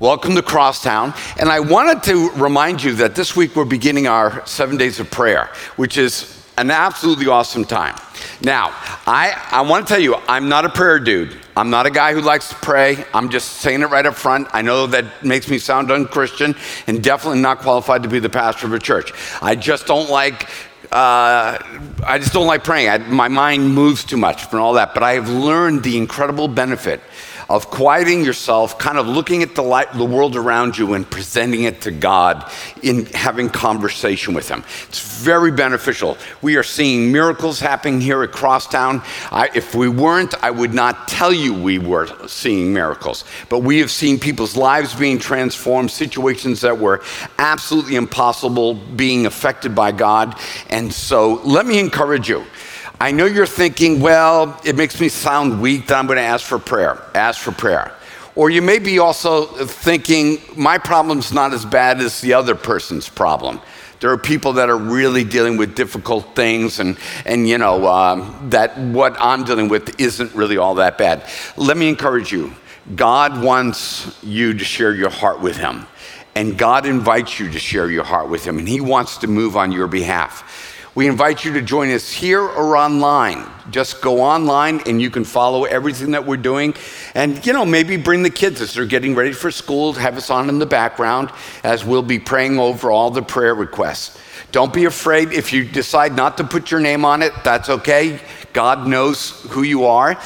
Welcome to Crosstown. And I wanted to remind you that this week we're beginning our seven days of prayer, which is an absolutely awesome time. Now, I, I want to tell you, I'm not a prayer dude. I'm not a guy who likes to pray. I'm just saying it right up front. I know that makes me sound unchristian and definitely not qualified to be the pastor of a church. I just don't like uh, I just don't like praying. I, my mind moves too much and all that. But I have learned the incredible benefit of quieting yourself, kind of looking at the, light, the world around you and presenting it to God in having conversation with Him. It's very beneficial. We are seeing miracles happening here at Crosstown. I, if we weren't, I would not tell you we were seeing miracles. But we have seen people's lives being transformed, situations that were absolutely impossible being affected by God. And so let me encourage you. I know you're thinking, well, it makes me sound weak that I'm going to ask for prayer. Ask for prayer. Or you may be also thinking, my problem's not as bad as the other person's problem. There are people that are really dealing with difficult things, and, and you know, um, that what I'm dealing with isn't really all that bad. Let me encourage you God wants you to share your heart with Him, and God invites you to share your heart with Him, and He wants to move on your behalf. We invite you to join us here or online. Just go online and you can follow everything that we're doing. And, you know, maybe bring the kids as they're getting ready for school, have us on in the background as we'll be praying over all the prayer requests. Don't be afraid if you decide not to put your name on it, that's okay. God knows who you are.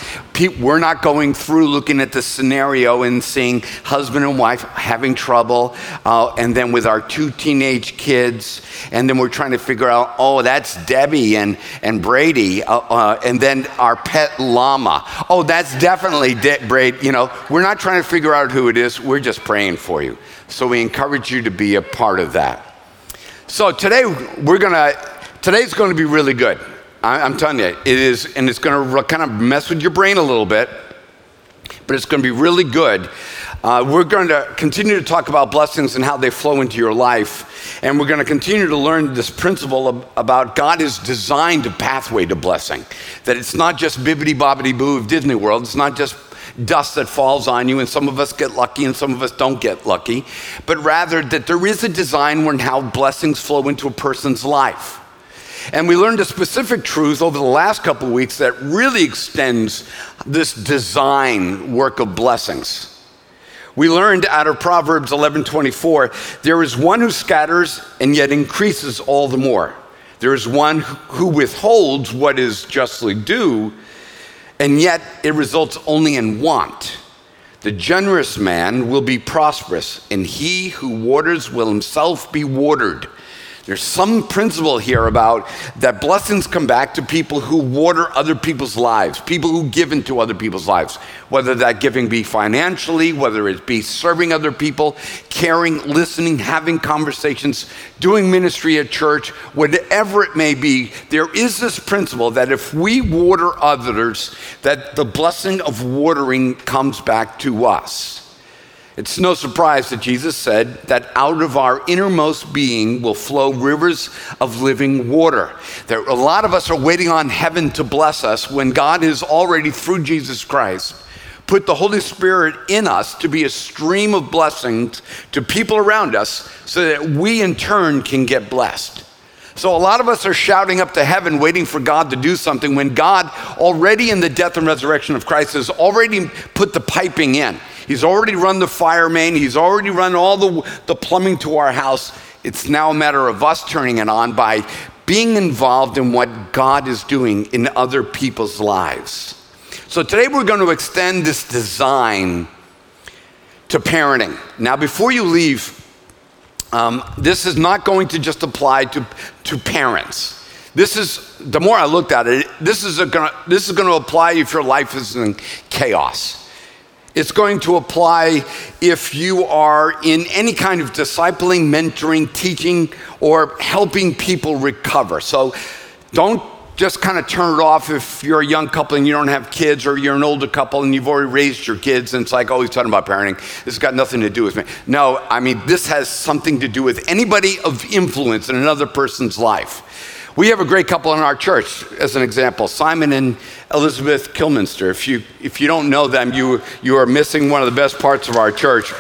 We're not going through looking at the scenario and seeing husband and wife having trouble, uh, and then with our two teenage kids, and then we're trying to figure out, oh, that's Debbie and, and Brady, uh, uh, and then our pet llama. Oh, that's definitely De- Brady. You know, we're not trying to figure out who it is, we're just praying for you. So we encourage you to be a part of that. So today, we're gonna, today's gonna be really good. I'm telling you, it is, and it's going to kind of mess with your brain a little bit, but it's going to be really good. Uh, we're going to continue to talk about blessings and how they flow into your life. And we're going to continue to learn this principle of, about God has designed a pathway to blessing. That it's not just bibbity bobbity boo of Disney World, it's not just dust that falls on you, and some of us get lucky and some of us don't get lucky, but rather that there is a design when how blessings flow into a person's life. And we learned a specific truth over the last couple of weeks that really extends this design work of blessings. We learned out of Proverbs 11:24, there is one who scatters and yet increases all the more. There is one who withholds what is justly due, and yet it results only in want. The generous man will be prosperous, and he who waters will himself be watered. There's some principle here about that blessings come back to people who water other people's lives, people who give into other people's lives, whether that giving be financially, whether it be serving other people, caring, listening, having conversations, doing ministry at church, whatever it may be. There is this principle that if we water others, that the blessing of watering comes back to us. It's no surprise that Jesus said that out of our innermost being will flow rivers of living water. There, a lot of us are waiting on heaven to bless us when God has already, through Jesus Christ, put the Holy Spirit in us to be a stream of blessings to people around us so that we in turn can get blessed. So, a lot of us are shouting up to heaven, waiting for God to do something when God, already in the death and resurrection of Christ, has already put the piping in. He's already run the fire main, He's already run all the, the plumbing to our house. It's now a matter of us turning it on by being involved in what God is doing in other people's lives. So, today we're going to extend this design to parenting. Now, before you leave, um, this is not going to just apply to, to parents. This is, the more I looked at it, this is, gonna, this is going to apply if your life is in chaos. It's going to apply if you are in any kind of discipling, mentoring, teaching, or helping people recover. So don't just kind of turn it off if you're a young couple and you don't have kids, or you're an older couple and you've already raised your kids, and it's like, oh, he's talking about parenting. This has got nothing to do with me. No, I mean, this has something to do with anybody of influence in another person's life. We have a great couple in our church, as an example, Simon and Elizabeth Kilminster. If you, if you don't know them, you, you are missing one of the best parts of our church.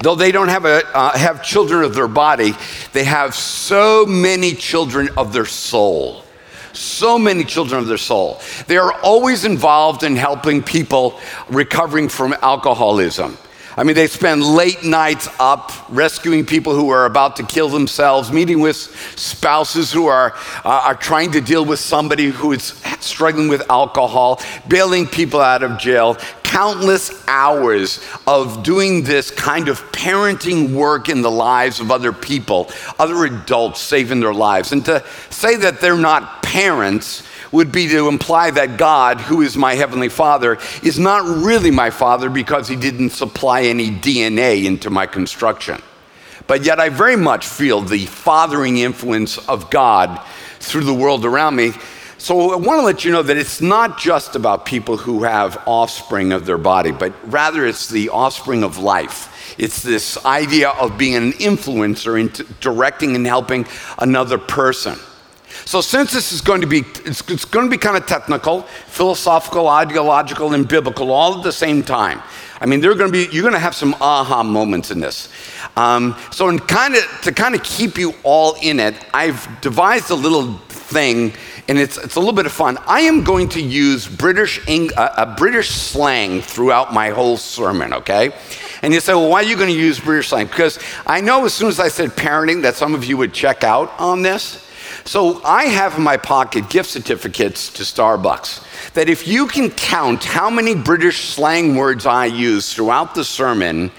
though they don't have, a, uh, have children of their body, they have so many children of their soul. So many children of their soul. They are always involved in helping people recovering from alcoholism. I mean, they spend late nights up rescuing people who are about to kill themselves, meeting with spouses who are, uh, are trying to deal with somebody who is struggling with alcohol, bailing people out of jail. Countless hours of doing this kind of parenting work in the lives of other people, other adults saving their lives. And to say that they're not parents would be to imply that God, who is my heavenly father, is not really my father because he didn't supply any DNA into my construction. But yet, I very much feel the fathering influence of God through the world around me. So, I want to let you know that it's not just about people who have offspring of their body, but rather it's the offspring of life. It's this idea of being an influencer in directing and helping another person. So, since this is going to be, it's, it's going to be kind of technical, philosophical, ideological, and biblical all at the same time. I mean, they're going to be, you're going to have some aha moments in this. Um, so, in kind of to kind of keep you all in it, I've devised a little thing, and it's it's a little bit of fun. I am going to use British uh, a British slang throughout my whole sermon. Okay. And you say, well, why are you going to use British slang? Because I know as soon as I said parenting that some of you would check out on this. So I have in my pocket gift certificates to Starbucks that if you can count how many British slang words I use throughout the sermon,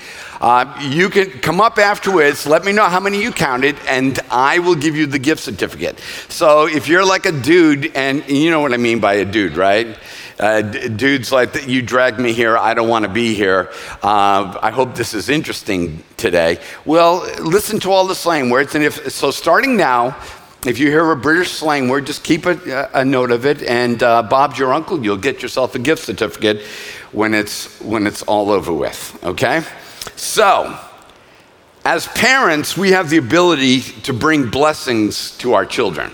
uh, you can come up afterwards, let me know how many you counted, and I will give you the gift certificate. So if you're like a dude, and you know what I mean by a dude, right? Uh, dudes like that, you dragged me here i don't want to be here uh, i hope this is interesting today well listen to all the slang words and if so starting now if you hear a British slang word, just keep a, a note of it. And uh, Bob's your uncle. You'll get yourself a gift certificate when it's when it's all over with. Okay. So, as parents, we have the ability to bring blessings to our children.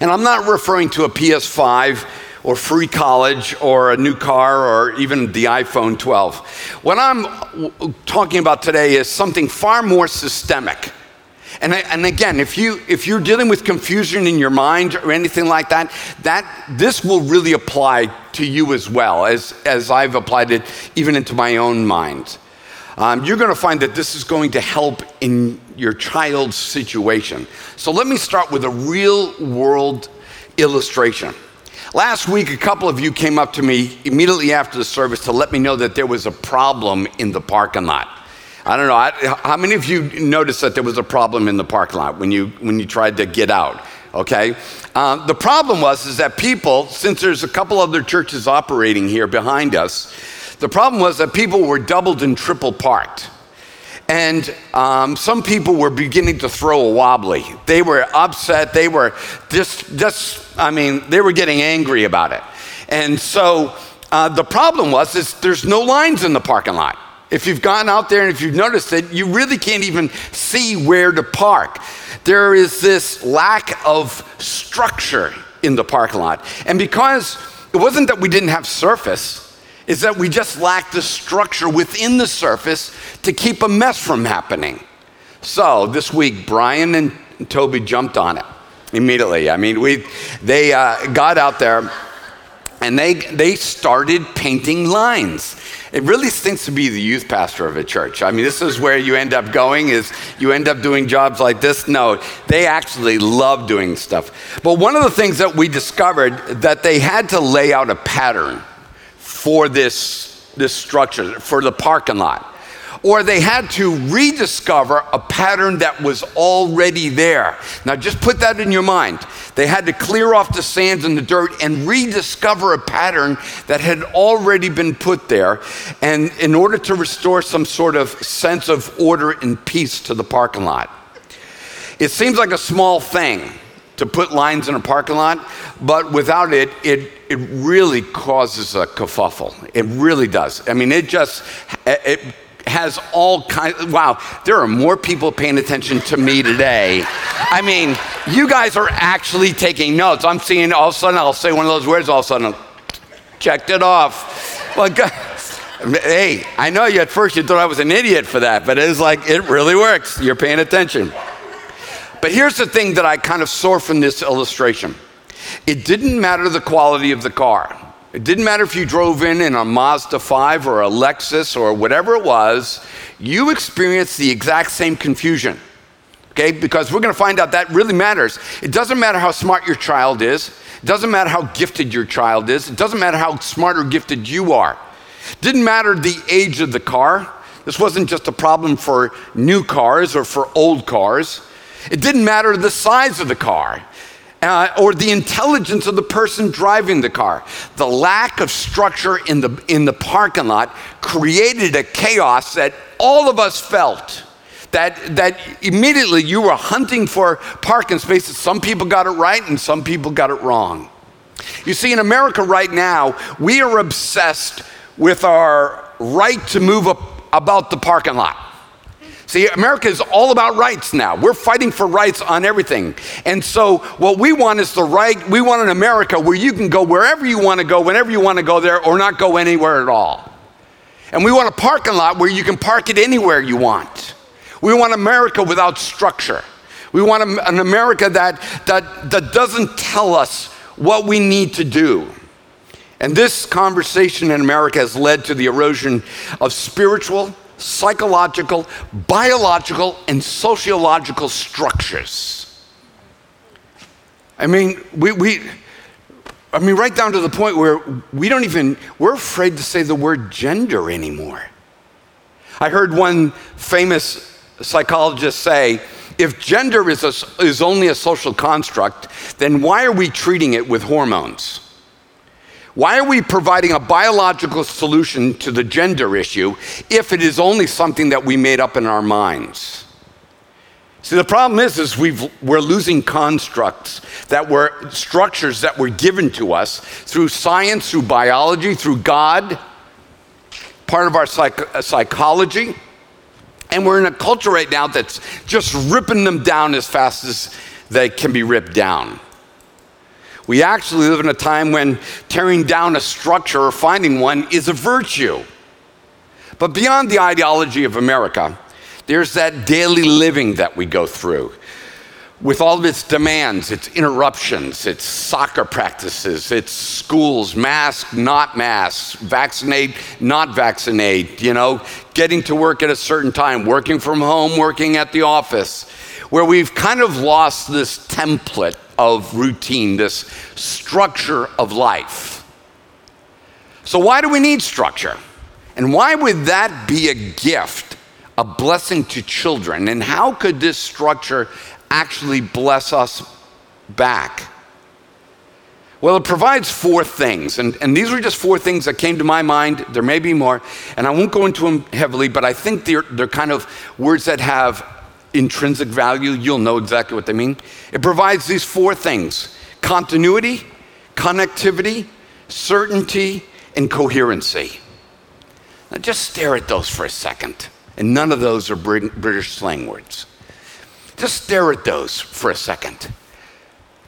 And I'm not referring to a PS5 or free college or a new car or even the iPhone 12. What I'm talking about today is something far more systemic. And, and again, if, you, if you're dealing with confusion in your mind or anything like that, that this will really apply to you as well, as, as I've applied it even into my own mind. Um, you're going to find that this is going to help in your child's situation. So let me start with a real world illustration. Last week, a couple of you came up to me immediately after the service to let me know that there was a problem in the parking lot. I don't know. I, how many of you noticed that there was a problem in the parking lot when you, when you tried to get out? Okay. Um, the problem was is that people, since there's a couple other churches operating here behind us, the problem was that people were doubled and triple parked. And um, some people were beginning to throw a wobbly. They were upset. They were just, just I mean, they were getting angry about it. And so uh, the problem was is there's no lines in the parking lot. If you've gone out there and if you've noticed it, you really can't even see where to park. There is this lack of structure in the parking lot. And because it wasn't that we didn't have surface, is that we just lacked the structure within the surface to keep a mess from happening. So this week, Brian and Toby jumped on it immediately. I mean, we, they uh, got out there and they, they started painting lines. It really stinks to be the youth pastor of a church. I mean, this is where you end up going is you end up doing jobs like this. No, they actually love doing stuff. But one of the things that we discovered that they had to lay out a pattern for this, this structure, for the parking lot or they had to rediscover a pattern that was already there. Now, just put that in your mind. They had to clear off the sands and the dirt and rediscover a pattern that had already been put there, and in order to restore some sort of sense of order and peace to the parking lot. It seems like a small thing to put lines in a parking lot, but without it, it, it really causes a kerfuffle. It really does. I mean, it just, it has all kinds. Wow, there are more people paying attention to me today. I mean, you guys are actually taking notes. I'm seeing all of a sudden I'll say one of those words. All of a sudden, checked it off. Well, Hey, I know you at first you thought I was an idiot for that, but it's like it really works. You're paying attention. But here's the thing that I kind of saw from this illustration it didn't matter the quality of the car. It didn't matter if you drove in in a Mazda 5 or a Lexus or whatever it was, you experienced the exact same confusion. Okay? Because we're going to find out that really matters. It doesn't matter how smart your child is, it doesn't matter how gifted your child is, it doesn't matter how smart or gifted you are. It didn't matter the age of the car. This wasn't just a problem for new cars or for old cars. It didn't matter the size of the car uh, or the intelligence of the person driving the car. The lack of structure in the, in the parking lot created a chaos that all of us felt. That, that immediately you were hunting for parking spaces. Some people got it right and some people got it wrong. You see, in America right now, we are obsessed with our right to move about the parking lot. See, America is all about rights now. We're fighting for rights on everything. And so, what we want is the right, we want an America where you can go wherever you want to go, whenever you want to go there, or not go anywhere at all. And we want a parking lot where you can park it anywhere you want. We want America without structure. We want an America that, that, that doesn't tell us what we need to do. And this conversation in America has led to the erosion of spiritual, psychological, biological, and sociological structures. I mean, we, we, I mean, right down to the point where we don't even, we're afraid to say the word gender anymore. I heard one famous psychologist say, if gender is, a, is only a social construct, then why are we treating it with hormones? Why are we providing a biological solution to the gender issue if it is only something that we made up in our minds? See, the problem is, is we've, we're losing constructs that were structures that were given to us through science, through biology, through God, part of our psych- uh, psychology. And we're in a culture right now that's just ripping them down as fast as they can be ripped down. We actually live in a time when tearing down a structure or finding one is a virtue. But beyond the ideology of America, there's that daily living that we go through with all of its demands, its interruptions, its soccer practices, its schools, mask, not mask, vaccinate, not vaccinate, you know, getting to work at a certain time, working from home, working at the office, where we've kind of lost this template of routine, this structure of life. So, why do we need structure? And why would that be a gift, a blessing to children? And how could this structure actually bless us back? Well, it provides four things, and, and these were just four things that came to my mind. There may be more, and I won't go into them heavily, but I think they're, they're kind of words that have intrinsic value, you'll know exactly what they mean. It provides these four things continuity, connectivity, certainty, and coherency. Now just stare at those for a second. And none of those are British slang words. Just stare at those for a second.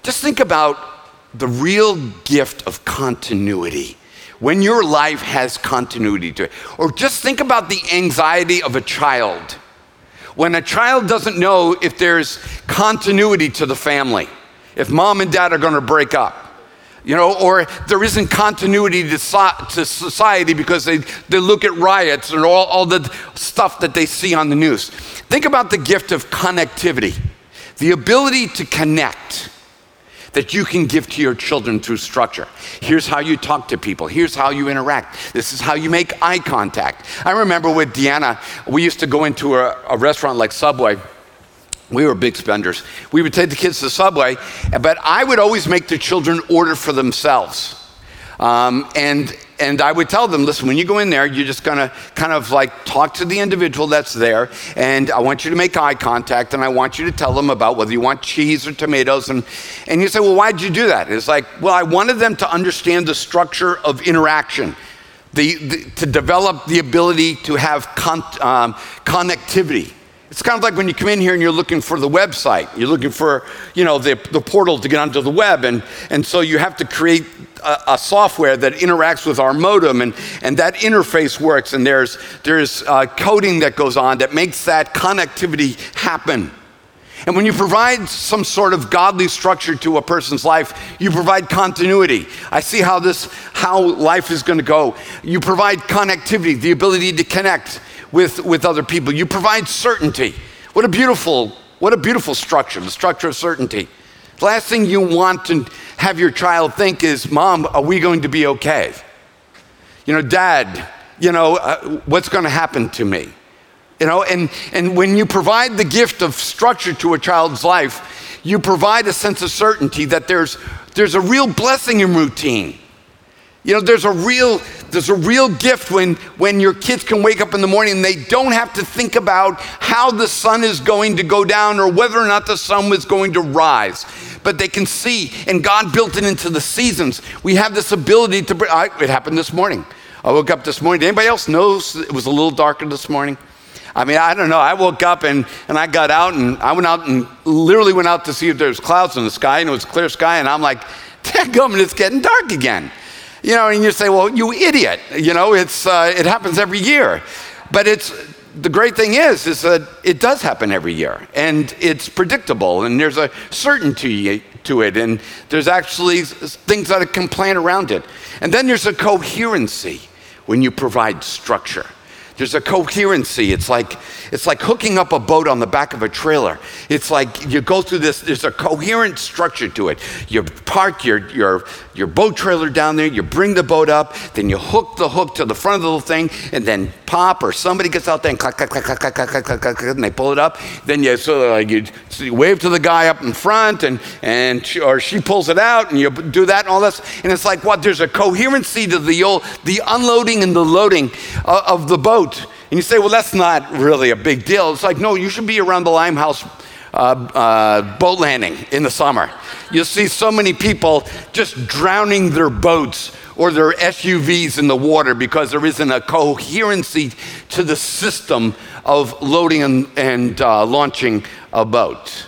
Just think about the real gift of continuity when your life has continuity to it. Or just think about the anxiety of a child when a child doesn't know if there's continuity to the family, if mom and dad are going to break up, you know, or there isn't continuity to, to society because they, they look at riots and all, all the stuff that they see on the news. Think about the gift of connectivity, the ability to connect that you can give to your children through structure. Here's how you talk to people. Here's how you interact. This is how you make eye contact. I remember with Deanna, we used to go into a, a restaurant like Subway. We were big spenders. We would take the kids to Subway, but I would always make the children order for themselves. Um, and and I would tell them, listen, when you go in there, you're just gonna kind of like talk to the individual that's there, and I want you to make eye contact, and I want you to tell them about whether you want cheese or tomatoes. And, and you say, well, why'd you do that? It's like, well, I wanted them to understand the structure of interaction. The, the, to develop the ability to have con- um, connectivity It's kind of like when you come in here and you're looking for the website. You're looking for, you know, the, the portal to get onto the web. And, and so you have to create a, a software that interacts with our modem and, and that interface works. And there's, there's uh, coding that goes on that makes that connectivity happen. And when you provide some sort of godly structure to a person's life, you provide continuity. I see how this how life is going to go. You provide connectivity, the ability to connect with, with other people. You provide certainty. What a beautiful, what a beautiful structure, the structure of certainty. The last thing you want to have your child think is, Mom, are we going to be okay? You know, Dad, you know, uh, what's going to happen to me? You know, and, and when you provide the gift of structure to a child's life, you provide a sense of certainty that there's, there's a real blessing in routine. You know, there's a real, there's a real gift when, when your kids can wake up in the morning and they don't have to think about how the sun is going to go down or whether or not the sun was going to rise. But they can see, and God built it into the seasons. We have this ability to, I, it happened this morning. I woke up this morning. Did anybody else knows it was a little darker this morning? I mean, I don't know. I woke up and, and I got out and I went out and literally went out to see if there was clouds in the sky and it was clear sky and I'm like, coming, it's getting dark again. You know, and you say, well, you idiot. You know, it's, uh, it happens every year. But it's, the great thing is, is that it does happen every year and it's predictable and there's a certainty to it and there's actually things that can plan around it. And then there's a coherency when you provide structure. There's a coherency. It's like, it's like hooking up a boat on the back of a trailer. It's like you go through this, there's a coherent structure to it. You park your, your, your boat trailer down there, you bring the boat up, then you hook the hook to the front of the little thing, and then pop or somebody gets out there and clack, clack, clack, clack, clack, clack, clack, clack, clack, and they pull it up. Then you of like you, so you wave to the guy up in front, and, and she, or she pulls it out, and you do that and all this. And it's like what? There's a coherency to the, old, the unloading and the loading uh, of the boat And you say, well, that's not really a big deal. It's like, no, you should be around the Limehouse uh, uh, boat landing in the summer. You'll see so many people just drowning their boats or their SUVs in the water because there isn't a coherency to the system of loading and, and uh, launching a boat.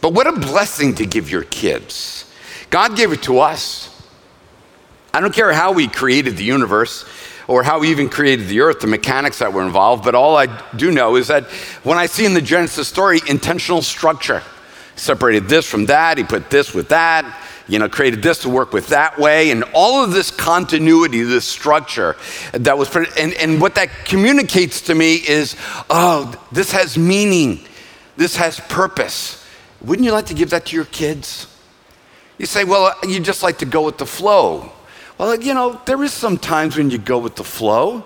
But what a blessing to give your kids. God gave it to us. I don't care how we created the universe or how he even created the earth, the mechanics that were involved, but all I do know is that when I see in the Genesis story intentional structure, separated this from that, he put this with that, you know, created this to work with that way, and all of this continuity, this structure that was, put, and, and what that communicates to me is, oh, this has meaning, this has purpose. Wouldn't you like to give that to your kids? You say, well, you just like to go with the flow. Well, you know, there is some times when you go with the flow,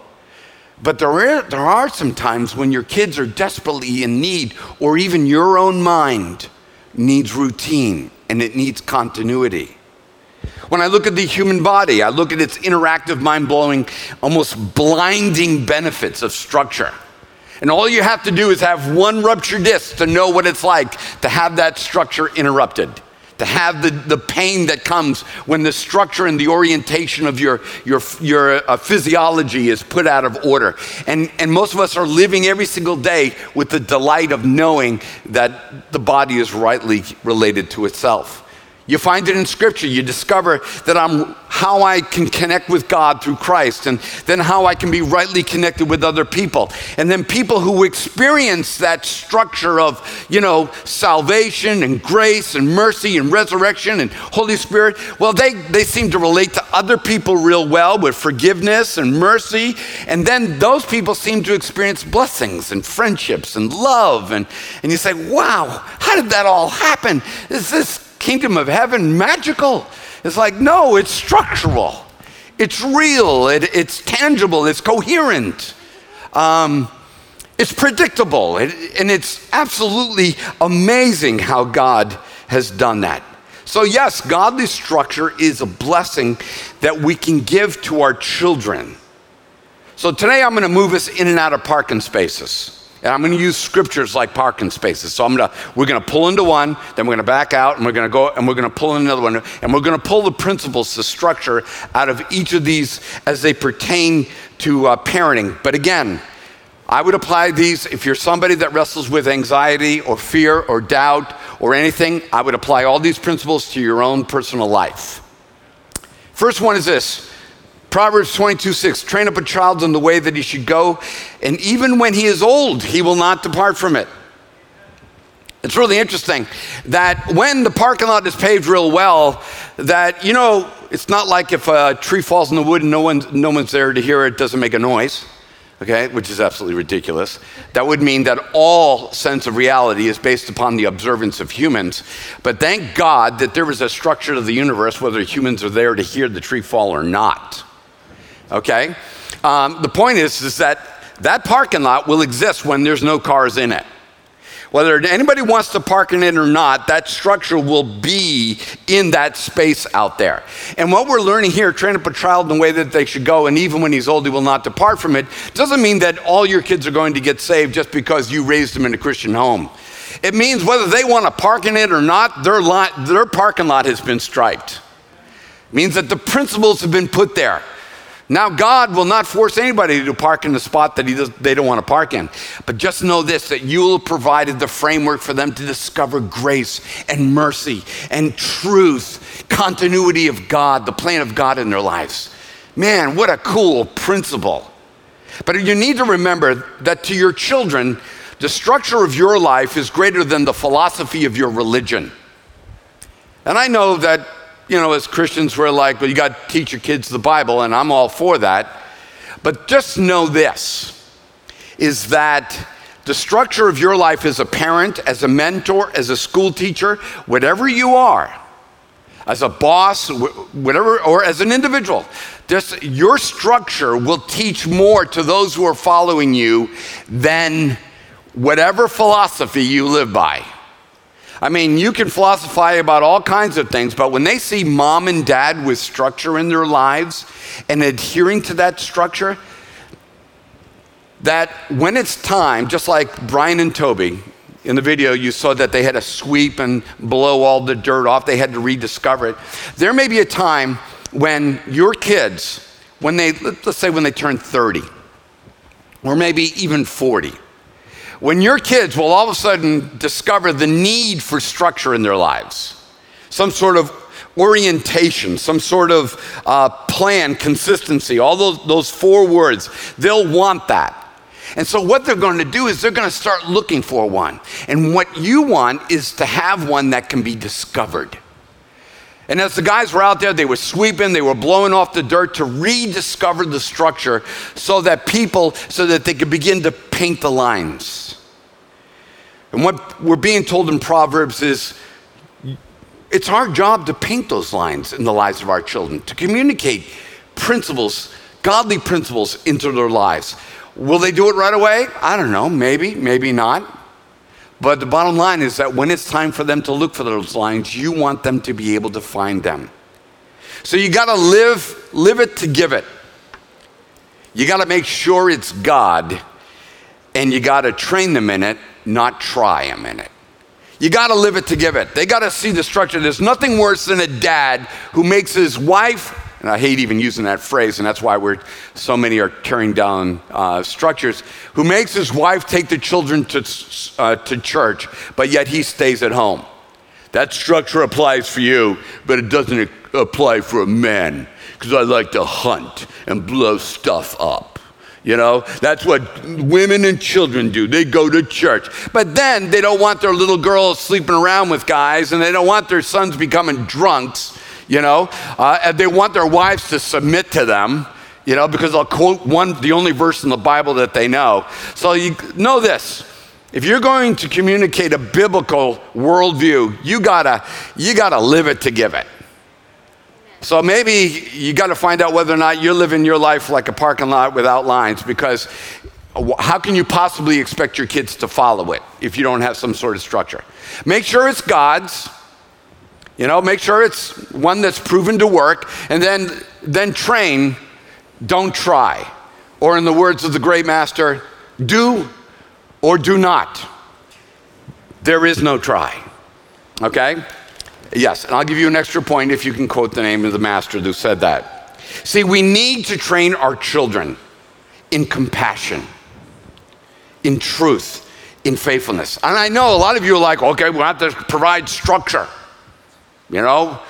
but there are, there are some times when your kids are desperately in need, or even your own mind needs routine and it needs continuity. When I look at the human body, I look at its interactive, mind blowing, almost blinding benefits of structure. And all you have to do is have one ruptured disc to know what it's like to have that structure interrupted to have the, the pain that comes when the structure and the orientation of your, your, your uh, physiology is put out of order. And, and most of us are living every single day with the delight of knowing that the body is rightly related to itself. You find it in Scripture. You discover that I'm how I can connect with God through Christ, and then how I can be rightly connected with other people. And then people who experience that structure of, you know, salvation and grace and mercy and resurrection and Holy Spirit, well, they, they seem to relate to other people real well with forgiveness and mercy. And then those people seem to experience blessings and friendships and love. And, and you say, wow, how did that all happen? Is this kingdom of heaven magical? It's like, no, it's structural, it's real, it, it's tangible, it's coherent. Um, it's predictable, it, and it's absolutely amazing how God has done that. So, yes, godly structure is a blessing that we can give to our children. So, today I'm going to move us in and out of parking spaces. And I'm going to use scriptures like parking spaces. So I'm going to, we're going to pull into one, then we're going to back out, and we're going to go, and we're going to pull in another one, and we're going to pull the principles, the structure out of each of these as they pertain to uh, parenting. But again, I would apply these if you're somebody that wrestles with anxiety or fear or doubt or anything, I would apply all these principles to your own personal life. First one is this Proverbs 22 6 train up a child in the way that he should go, and even when he is old, he will not depart from it. It's really interesting that when the parking lot is paved real well, that, you know, it's not like if a tree falls in the wood and no, one, no one's there to hear it, doesn't make a noise okay, which is absolutely ridiculous. That would mean that all sense of reality is based upon the observance of humans. But thank God that there is a structure to the universe, whether humans are there to hear the tree fall or not. Okay? Um, the point is, is that that parking lot will exist when there's no cars in it. Whether anybody wants to park in it or not, that structure will be in that space out there. And what we're learning here, train up a child in the way that they should go, and even when he's old, he will not depart from it, doesn't mean that all your kids are going to get saved just because you raised them in a Christian home. It means whether they want to park in it or not, their, lot, their parking lot has been striped. It means that the principles have been put there. Now, God will not force anybody to park in the spot that does, they don't want to park in. But just know this that you will provided the framework for them to discover grace and mercy and truth, continuity of God, the plan of God in their lives. Man, what a cool principle. But you need to remember that to your children, the structure of your life is greater than the philosophy of your religion. And I know that you know, as Christians, we're like, well, you got to teach your kids the Bible, and I'm all for that. But just know this is that the structure of your life as a parent, as a mentor, as a school teacher, whatever you are, as a boss, whatever, or as an individual, just your structure will teach more to those who are following you than whatever philosophy you live by. I mean, you can philosophize about all kinds of things, but when they see mom and dad with structure in their lives and adhering to that structure, that when it's time, just like Brian and Toby, in the video, you saw that they had to sweep and blow all the dirt off. They had to rediscover it. There may be a time when your kids, when they, let's say when they turn 30, or maybe even 40, when your kids will all of a sudden discover the need for structure in their lives, some sort of orientation, some sort of uh, plan, consistency, all those, those four words, they'll want that. And so, what they're going to do is they're going to start looking for one. And what you want is to have one that can be discovered. And as the guys were out there, they were sweeping, they were blowing off the dirt to rediscover the structure so that people, so that they could begin to paint the lines. And what we're being told in Proverbs is it's our job to paint those lines in the lives of our children, to communicate principles, godly principles into their lives. Will they do it right away? I don't know, maybe, maybe not. But the bottom line is that when it's time for them to look for those lines, you want them to be able to find them. So you got to live live it to give it. You got to make sure it's God and you got to train them in it, not try in it. You got to live it to give it. They got to see the structure. There's nothing worse than a dad who makes his wife and I hate even using that phrase, and that's why we're so many are tearing down uh, structures. Who makes his wife take the children to uh, to church, but yet he stays at home. That structure applies for you, but it doesn't apply for a man because I like to hunt and blow stuff up. You know, that's what women and children do. They go to church. But then they don't want their little girls sleeping around with guys and they don't want their sons becoming drunks you know, uh, and they want their wives to submit to them, you know, because they'll quote one, the only verse in the Bible that they know. So you know this. If you're going to communicate a biblical worldview, you gotta, you gotta live it to give it. So maybe you got to find out whether or not you're living your life like a parking lot without lines because how can you possibly expect your kids to follow it if you don't have some sort of structure? Make sure it's God's. You know, make sure it's one that's proven to work, and then, then train, don't try. Or, in the words of the great master, do or do not. There is no try. Okay? Yes, and I'll give you an extra point if you can quote the name of the master who said that. See, we need to train our children in compassion. in truth, in faithfulness. And I know a lot of you are like, okay, we have to provide structure. You know,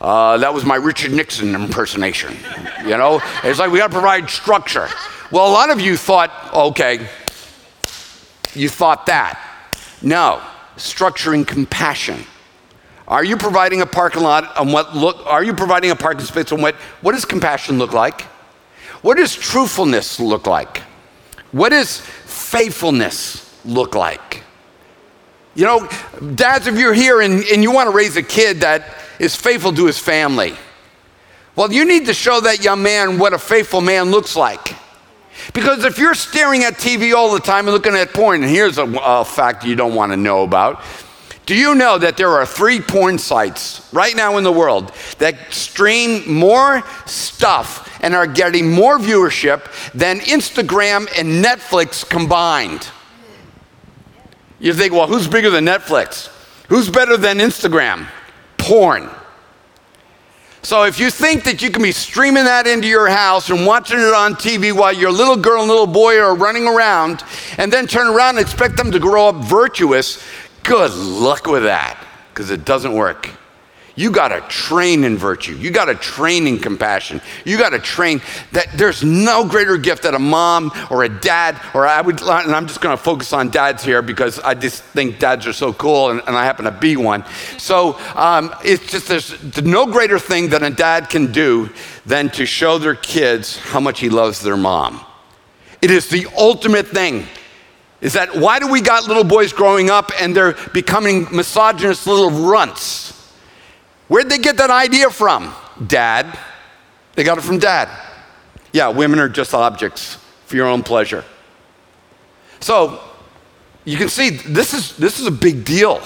uh, that was my Richard Nixon impersonation. You know, it's like we got to provide structure. Well, a lot of you thought, okay, you thought that. No, structuring compassion. Are you providing a parking lot on what look? Are you providing a parking space on what? What does compassion look like? What does truthfulness look like? What does faithfulness look like? You know, dads, if you're here and, and you want to raise a kid that is faithful to his family. Well, you need to show that young man what a faithful man looks like. Because if you're staring at TV all the time and looking at porn, and here's a, a fact you don't want to know about. Do you know that there are three porn sites right now in the world that stream more stuff and are getting more viewership than Instagram and Netflix combined? You think, well, who's bigger than Netflix? Who's better than Instagram? porn. So if you think that you can be streaming that into your house and watching it on TV while your little girl and little boy are running around and then turn around and expect them to grow up virtuous, good luck with that because it doesn't work. You got to train in virtue. You got to train in compassion. You got to train that there's no greater gift that a mom or a dad, or I would, and I'm just going to focus on dads here because I just think dads are so cool and, and I happen to be one. So um, it's just there's no greater thing that a dad can do than to show their kids how much he loves their mom. It is the ultimate thing is that why do we got little boys growing up and they're becoming misogynist little runts? Where'd they get that idea from? Dad. They got it from dad. Yeah, women are just objects for your own pleasure. So you can see this is, this is a big deal.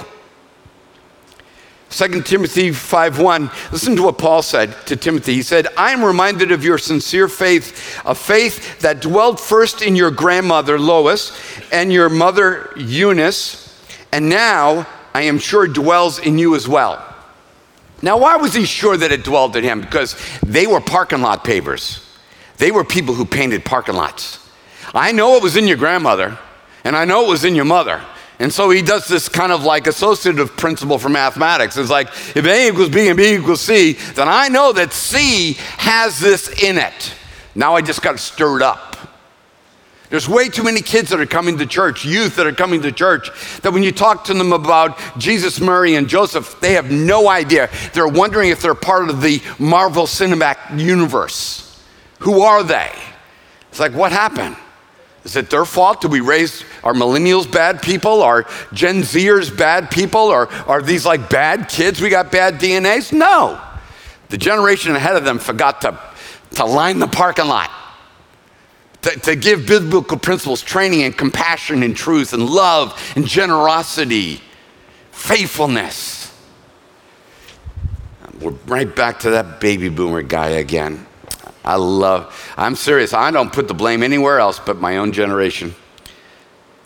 2 Timothy 5:1 Listen to what Paul said to Timothy. He said, "I am reminded of your sincere faith, a faith that dwelt first in your grandmother Lois and your mother Eunice, and now I am sure dwells in you as well." Now, why was he sure that it dwelled in him? Because they were parking lot pavers. They were people who painted parking lots. I know it was in your grandmother, and I know it was in your mother. And so he does this kind of like associative principle for mathematics. It's like if A equals B and B equals C, then I know that C has this in it. Now I just got stirred up. There's way too many kids that are coming to church, youth that are coming to church, that when you talk to them about Jesus, Mary, and Joseph, they have no idea. They're wondering if they're part of the Marvel Cinematic Universe. Who are they? It's like, what happened? Is it their fault? Do we raise our millennials bad people? Are Gen Zers bad people? Or are these like bad kids? We got bad DNAs? No. The generation ahead of them forgot to, to line the parking lot to, to give biblical principles, training and compassion and truth and love and generosity, faithfulness. We're right back to that baby boomer guy again. I love, I'm serious. I don't put the blame anywhere else but my own generation.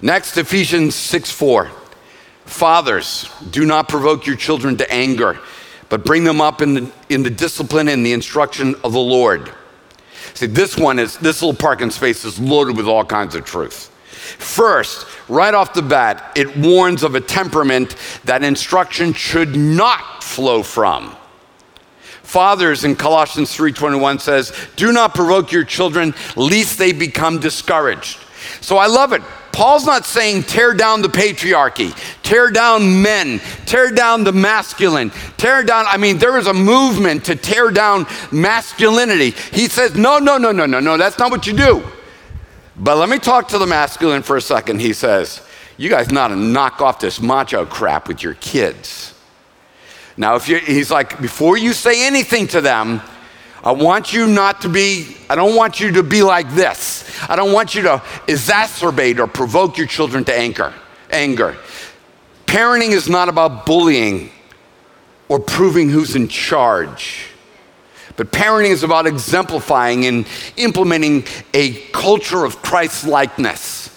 Next, Ephesians 6 4. Fathers, do not provoke your children to anger, but bring them up in the, in the discipline and the instruction of the Lord. See, this one is, this little parking space is loaded with all kinds of truth. First, right off the bat, it warns of a temperament that instruction should not flow from. Fathers in Colossians 3:21 says, "Do not provoke your children lest they become discouraged." So I love it. Paul's not saying tear down the patriarchy, tear down men, tear down the masculine, tear down. I mean, there is a movement to tear down masculinity. He says, no, no, no, no, no, no, that's not what you do. But let me talk to the masculine for a second. He says, you guys not to knock off this macho crap with your kids. Now, if you, he's like, before you say anything to them, I want you not to be, I don't want you to be like this. I don't want you to exacerbate or provoke your children to anger. Anger. Parenting is not about bullying or proving who's in charge. But parenting is about exemplifying and implementing a culture of Christ likeness.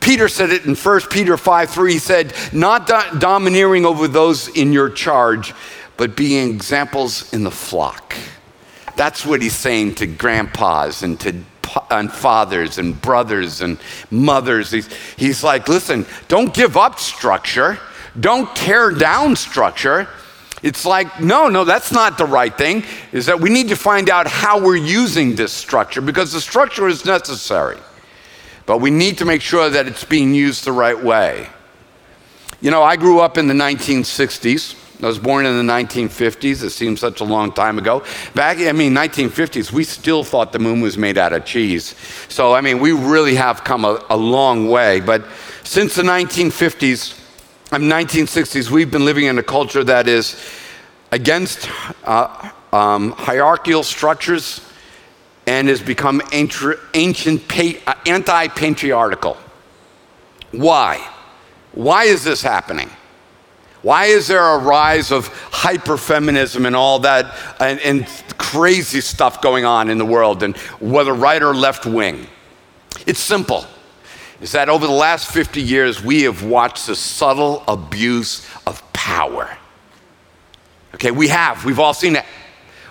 Peter said it in 1 Peter 5 3. He said, Not do- domineering over those in your charge, but being examples in the flock. That's what he's saying to grandpas and to and fathers and brothers and mothers. He's, he's like, listen, don't give up structure, don't tear down structure. It's like, no, no, that's not the right thing. Is that we need to find out how we're using this structure because the structure is necessary. But we need to make sure that it's being used the right way. You know, I grew up in the 1960s. I was born in the 1950s. It seems such a long time ago. Back, I mean, 1950s, we still thought the moon was made out of cheese. So, I mean, we really have come a, a long way. But since the 1950s and 1960s, we've been living in a culture that is against uh, um, hierarchical structures and has become ancient, uh, anti patriarchal. Why? Why is this happening? Why is there a rise of hyperfeminism and all that and, and crazy stuff going on in the world, and whether right or left wing? It's simple. Is that over the last 50 years, we have watched the subtle abuse of power. Okay, we have. We've all seen it.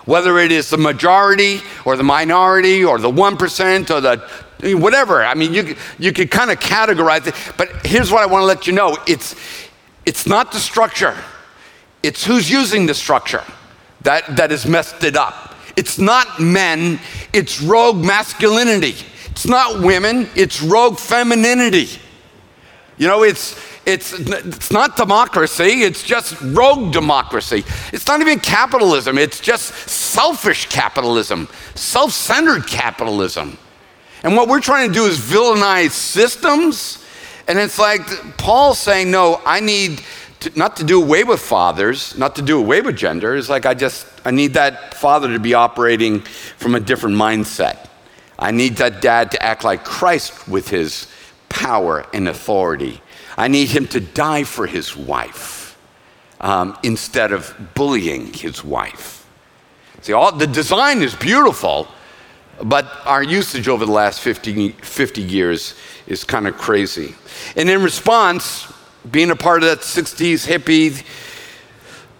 Whether it is the majority or the minority or the 1% or the whatever. I mean, you, you could kind of categorize it. But here's what I want to let you know it's, it's not the structure, it's who's using the structure that, that has messed it up. It's not men, it's rogue masculinity. It's not women, it's rogue femininity. You know, it's, it's, it's not democracy, it's just rogue democracy. It's not even capitalism, it's just selfish capitalism, self centered capitalism. And what we're trying to do is villainize systems and it's like Paul saying, no, I need to, not to do away with fathers, not to do away with gender. It's like I just, I need that father to be operating from a different mindset. I need that dad to act like Christ with his power and authority. I need him to die for his wife um, instead of bullying his wife. See, all, the design is beautiful, but our usage over the last 50, 50 years is kind of crazy. And in response, being a part of that 60s hippie,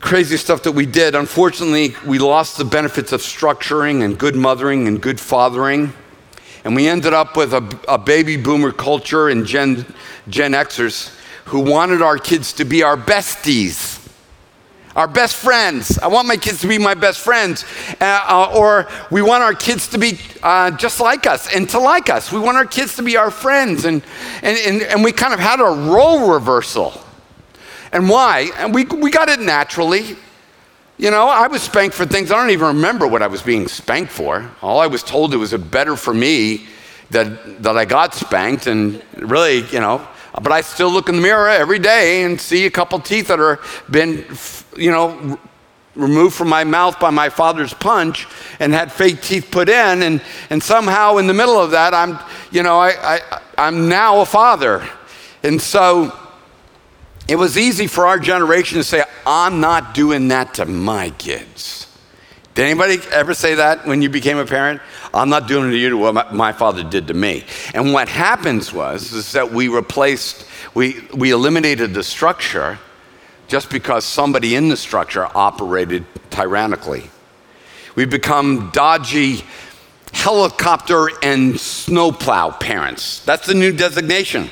crazy stuff that we did, unfortunately, we lost the benefits of structuring and good mothering and good fathering. And we ended up with a, a baby boomer culture and Gen, Gen Xers who wanted our kids to be our besties our best friends. I want my kids to be my best friends. Uh, uh, or we want our kids to be uh, just like us and to like us. We want our kids to be our friends. And, and, and, and we kind of had a role reversal. And why? And we, we got it naturally. You know, I was spanked for things I don't even remember what I was being spanked for. All I was told it was better for me that, that I got spanked, and really, you know, but I still look in the mirror every day and see a couple teeth that are been, you know, removed from my mouth by my father's punch and had fake teeth put in. And, and somehow in the middle of that, I'm, you know, I, I, I'm now a father. And so it was easy for our generation to say, I'm not doing that to my kids. Did anybody ever say that when you became a parent? I'm not doing to you what my, father did to me. And what happens was is that we replaced, we, we eliminated the structure just because somebody in the structure operated tyrannically. We've become dodgy helicopter and snowplow parents. That's the new designation.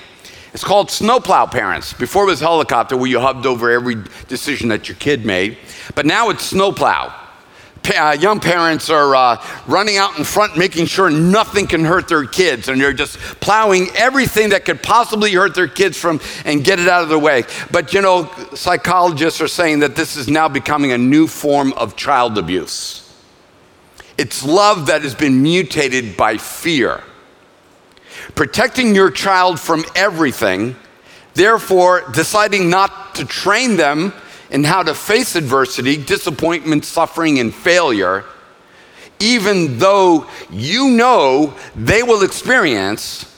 It's called snowplow parents. Before it was helicopter, where you hubbed over every decision that your kid made, but now it's snowplow uh, young parents are uh, running out in front, making sure nothing can hurt their kids, and they're just plowing everything that could possibly hurt their kids from and get it out of the way. But you know, psychologists are saying that this is now becoming a new form of child abuse. It's love that has been mutated by fear. Protecting your child from everything, therefore, deciding not to train them in how to face adversity, disappointment, suffering, and failure, even though you know they will experience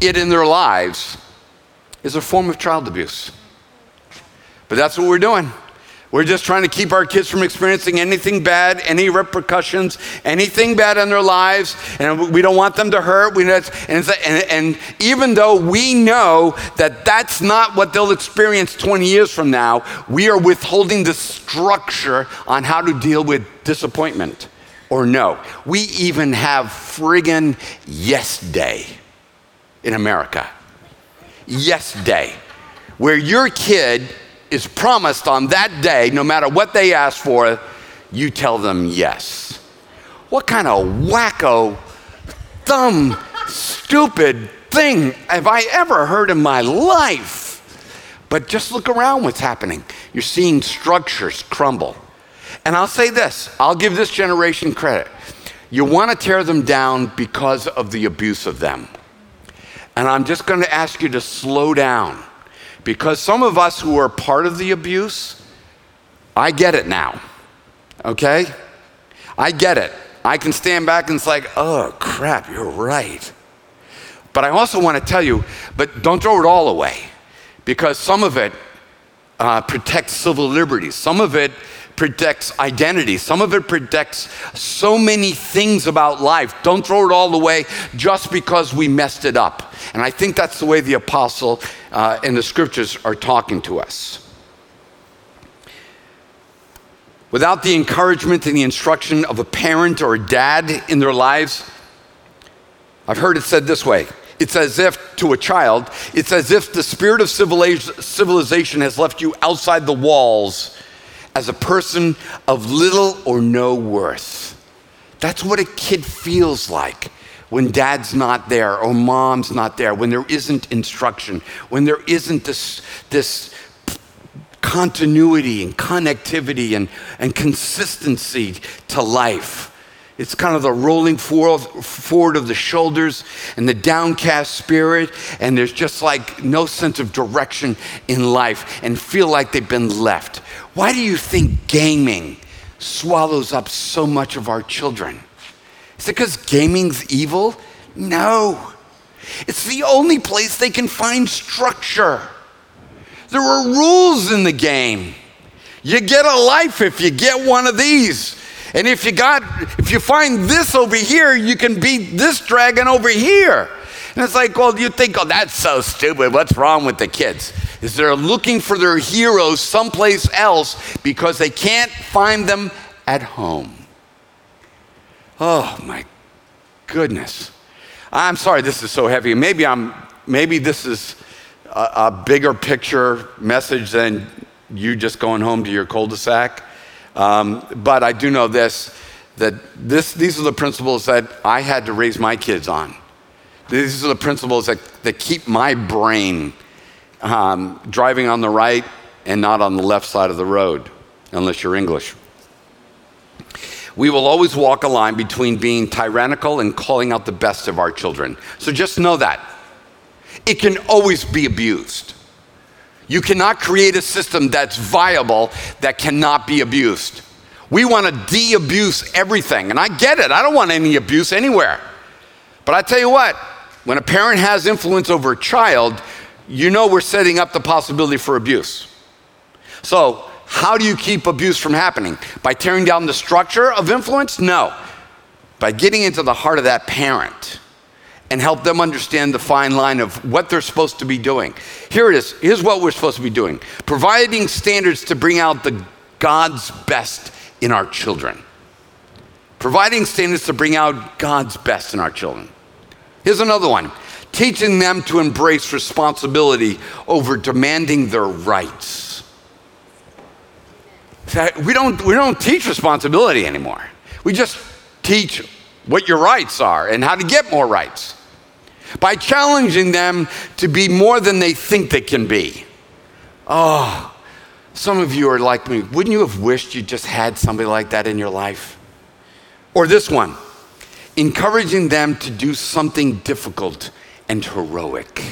it in their lives, is a form of child abuse. But that's what we're doing. We're just trying to keep our kids from experiencing anything bad, any repercussions, anything bad in their lives, and we don't want them to hurt. We, and, and, and even though we know that that's not what they'll experience 20 years from now, we are withholding the structure on how to deal with disappointment, or no. We even have friggin' yes day in America. Yes day, where your kid is promised on that day, no matter what they ask for, you tell them yes. What kind of wacko, dumb, stupid thing have I ever heard in my life? But just look around what's happening. You're seeing structures crumble. And I'll say this I'll give this generation credit. You want to tear them down because of the abuse of them. And I'm just going to ask you to slow down because some of us who are part of the abuse, I get it now. Okay? I get it. I can stand back and it's like, oh crap, you're right. But I also want to tell you, but don't throw it all away because some of it uh, protects civil liberties. Some of it protects identity. Some of it protects so many things about life. Don't throw it all away just because we messed it up. And I think that's the way the apostle uh, and the scriptures are talking to us. Without the encouragement and the instruction of a parent or a dad in their lives, I've heard it said this way it's as if, to a child, it's as if the spirit of civilization has left you outside the walls as a person of little or no worth. That's what a kid feels like when dad's not there or mom's not there, when there isn't instruction, when there isn't this, this continuity and connectivity and, and consistency to life. It's kind of the rolling forward of the shoulders and the downcast spirit, and there's just like no sense of direction in life and feel like they've been left. Why do you think gaming swallows up so much of our children? Is it because gaming's evil? No. It's the only place they can find structure. There are rules in the game. You get a life if you get one of these. And if you got, if you find this over here, you can beat this dragon over here. And it's like, well, you think, oh, that's so stupid. What's wrong with the kids? Is they're looking for their heroes someplace else because they can't find them at home. Oh my goodness. I'm sorry this is so heavy. Maybe I'm maybe this is a, a bigger picture message than you just going home to your cul-de-sac. Um, but I do know this that this, these are the principles that I had to raise my kids on. These are the principles that, that keep my brain um, driving on the right and not on the left side of the road, unless you're English. We will always walk a line between being tyrannical and calling out the best of our children. So just know that. It can always be abused. You cannot create a system that's viable that cannot be abused. We want to de abuse everything. And I get it. I don't want any abuse anywhere. But I tell you what, when a parent has influence over a child, you know we're setting up the possibility for abuse. So, how do you keep abuse from happening? By tearing down the structure of influence? No. By getting into the heart of that parent and help them understand the fine line of what they're supposed to be doing. Here it is. Here's what we're supposed to be doing providing standards to bring out the God's best in our children. Providing standards to bring out God's best in our children. Here's another one teaching them to embrace responsibility over demanding their rights. We don't, we don't teach responsibility anymore. We just teach what your rights are and how to get more rights by challenging them to be more than they think they can be. Oh, some of you are like me. Wouldn't you have wished you just had somebody like that in your life? Or this one encouraging them to do something difficult and heroic.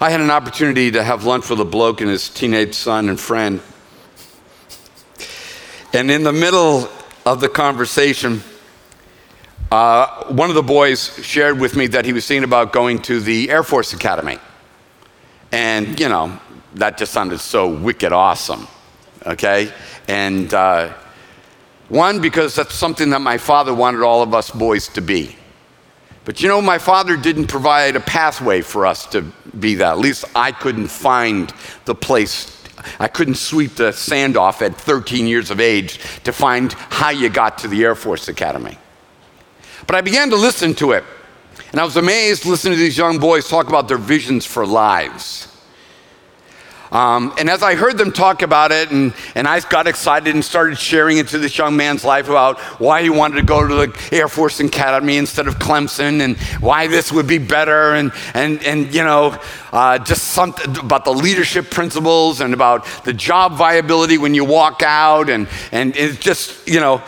I had an opportunity to have lunch with a bloke and his teenage son and friend. And in the middle of the conversation, uh, one of the boys shared with me that he was thinking about going to the Air Force Academy. And, you know, that just sounded so wicked awesome, okay? And uh, one, because that's something that my father wanted all of us boys to be. But you know, my father didn't provide a pathway for us to be that. At least I couldn't find the place I couldn't sweep the sand off at 13 years of age to find how you got to the Air Force Academy. But I began to listen to it, and I was amazed listening to these young boys talk about their visions for lives. Um, and as I heard them talk about it, and, and I got excited and started sharing into this young man's life about why he wanted to go to the Air Force Academy instead of Clemson, and why this would be better, and, and, and you know, uh, just something about the leadership principles and about the job viability when you walk out, and, and it's just, you know,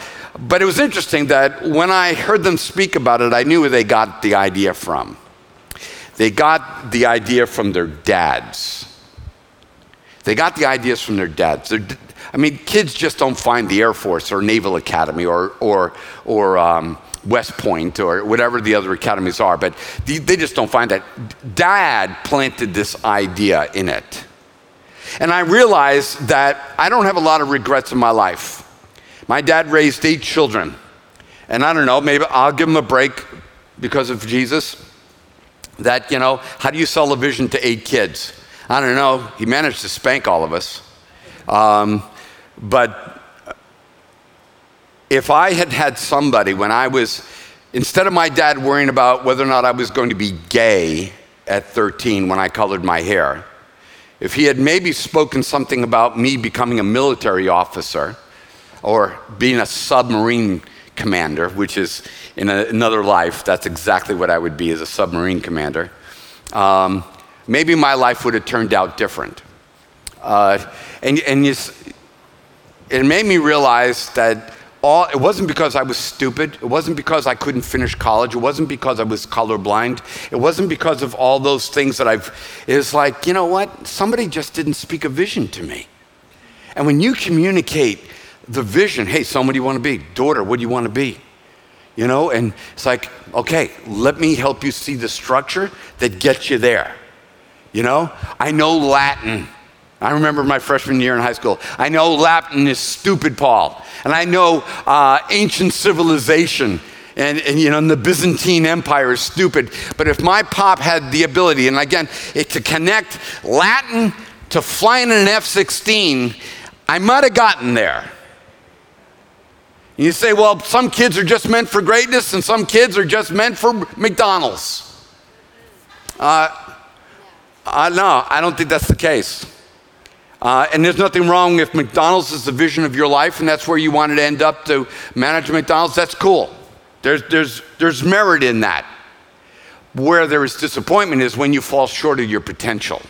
but it was interesting that when I heard them speak about it, I knew where they got the idea from. They got the idea from their dads. They got the ideas from their dads. They're, I mean, kids just don't find the Air Force or Naval Academy or, or, or um, West Point or whatever the other academies are, but they just don't find that. Dad planted this idea in it. And I realized that I don't have a lot of regrets in my life. My dad raised eight children. And I don't know, maybe I'll give him a break because of Jesus. That, you know, how do you sell a vision to eight kids? I don't know. He managed to spank all of us. Um, but if I had had somebody when I was, instead of my dad worrying about whether or not I was going to be gay at 13 when I colored my hair, if he had maybe spoken something about me becoming a military officer or being a submarine commander, which is in a, another life, that's exactly what I would be as a submarine commander. Um, maybe my life would have turned out different. Uh, and and you, it made me realize that all, it wasn't because I was stupid. It wasn't because I couldn't finish college. It wasn't because I was colorblind. It wasn't because of all those things that I've. It's like, you know what? Somebody just didn't speak a vision to me. And when you communicate the vision, hey, son, what do you want to be? Daughter, what do you want to be? You know, and it's like, okay, let me help you see the structure that gets you there. You know, I know Latin. I remember my freshman year in high school. I know Latin is stupid, Paul. And I know uh, ancient civilization and, and, you know, and the Byzantine Empire is stupid. But if my pop had the ability, and again, it, to connect Latin to flying in an F 16, I might have gotten there. You say, well, some kids are just meant for greatness and some kids are just meant for McDonald's. Uh, uh, no, I don't think that's the case. Uh, and there's nothing wrong if McDonald's is the vision of your life and that's where you wanted to end up to manage McDonald's. That's cool. There's, there's, there's merit in that. Where there is disappointment is when you fall short of your potential.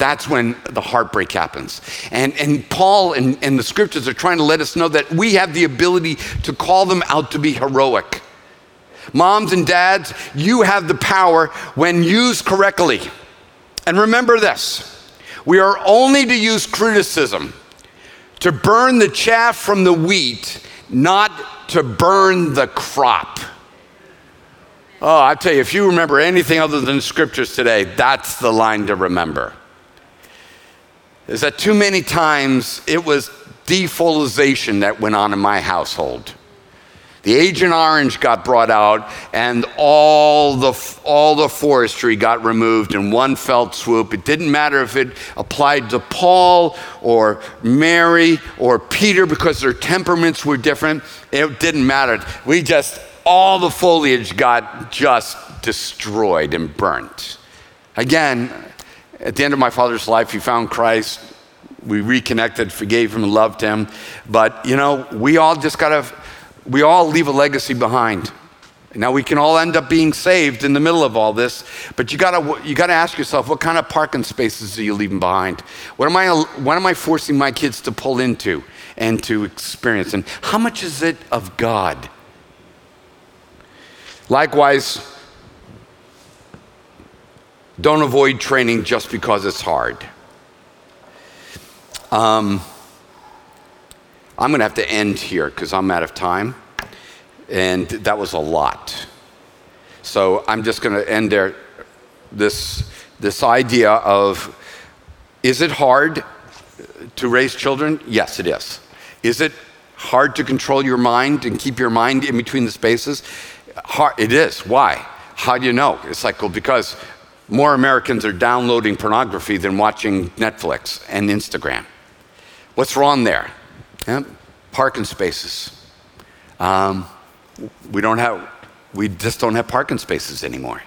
That's when the heartbreak happens. And, and Paul and, and the scriptures are trying to let us know that we have the ability to call them out to be heroic. Moms and dads, you have the power when used correctly. And remember this we are only to use criticism to burn the chaff from the wheat, not to burn the crop. Oh, I tell you, if you remember anything other than scriptures today, that's the line to remember. Is that too many times it was defolization that went on in my household. The Agent Orange got brought out, and all the, all the forestry got removed in one felt swoop. It didn't matter if it applied to Paul or Mary or Peter because their temperaments were different. It didn't matter. We just, all the foliage got just destroyed and burnt. Again, at the end of my father's life, he found Christ. We reconnected, forgave him, and loved him. But, you know, we all just got to we all leave a legacy behind. Now we can all end up being saved in the middle of all this, but you gotta you gotta ask yourself what kind of parking spaces are you leaving behind? What am I what am I forcing my kids to pull into and to experience? And how much is it of God? Likewise, don't avoid training just because it's hard. Um, I'm going to have to end here because I'm out of time. And that was a lot. So I'm just going to end there. This, this idea of is it hard to raise children? Yes, it is. Is it hard to control your mind and keep your mind in between the spaces? Hard, it is. Why? How do you know? It's like, well, because more Americans are downloading pornography than watching Netflix and Instagram. What's wrong there? Yeah, parking spaces. Um, we don't have, we just don't have parking spaces anymore.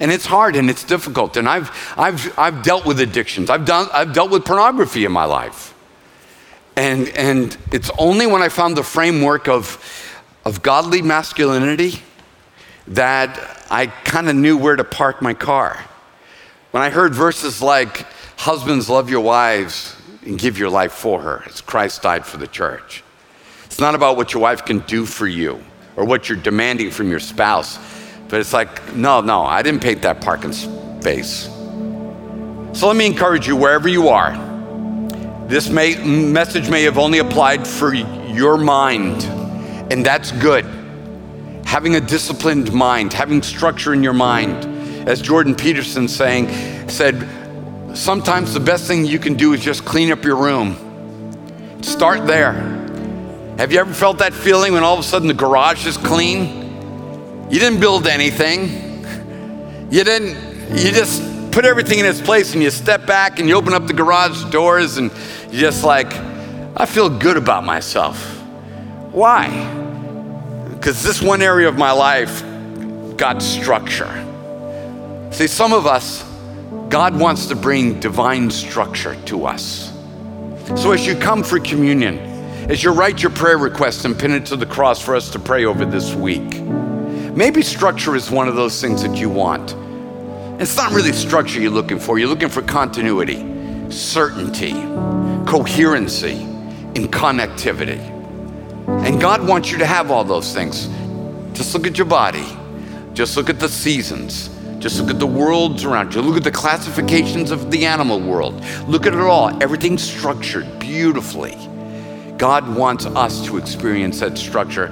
And it's hard and it's difficult. And I've, I've, I've dealt with addictions. I've, done, I've dealt with pornography in my life. And, and it's only when I found the framework of, of godly masculinity that I kind of knew where to park my car. When I heard verses like, Husbands, love your wives and give your life for her, as Christ died for the church. It's not about what your wife can do for you or what you're demanding from your spouse, but it's like, no, no, I didn't paint that parking space. So let me encourage you wherever you are. This may, message may have only applied for your mind, and that's good. Having a disciplined mind, having structure in your mind. As Jordan Peterson saying, said, sometimes the best thing you can do is just clean up your room. Start there. Have you ever felt that feeling when all of a sudden the garage is clean? You didn't build anything. You didn't, you just put everything in its place and you step back and you open up the garage doors and you're just like, I feel good about myself. Why? Because this one area of my life got structure. See, some of us, God wants to bring divine structure to us. So as you come for communion, as you write your prayer request and pin it to the cross for us to pray over this week, maybe structure is one of those things that you want. It's not really structure you're looking for, you're looking for continuity, certainty, coherency, and connectivity. And God wants you to have all those things. Just look at your body, just look at the seasons. Just look at the worlds around you. Look at the classifications of the animal world. Look at it all. Everything's structured beautifully. God wants us to experience that structure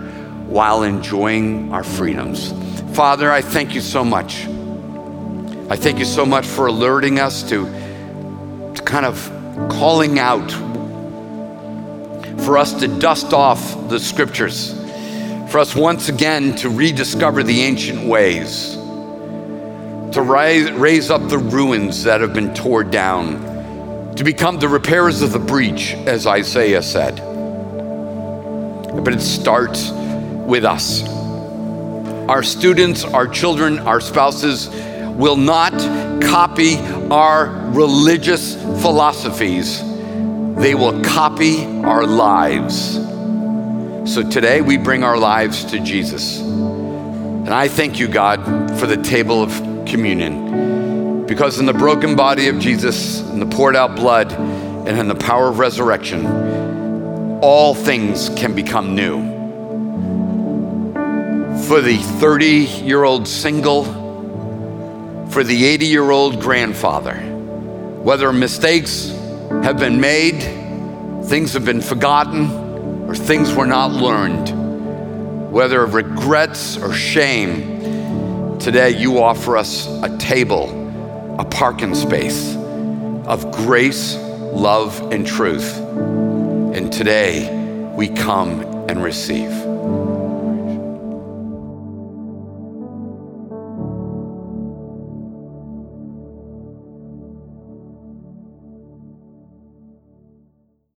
while enjoying our freedoms. Father, I thank you so much. I thank you so much for alerting us to, to kind of calling out, for us to dust off the scriptures, for us once again to rediscover the ancient ways, to rise, raise up the ruins that have been torn down, to become the repairers of the breach, as Isaiah said. But it starts with us. Our students, our children, our spouses will not copy our religious philosophies, they will copy our lives. So today we bring our lives to Jesus. And I thank you, God, for the table of communion. Because in the broken body of Jesus, in the poured out blood, and in the power of resurrection, all things can become new. For the 30 year old single, for the 80 year old grandfather, whether mistakes have been made, things have been forgotten, or things were not learned, whether of regrets or shame, today you offer us a table, a parking space of grace, love, and truth. And today we come and receive.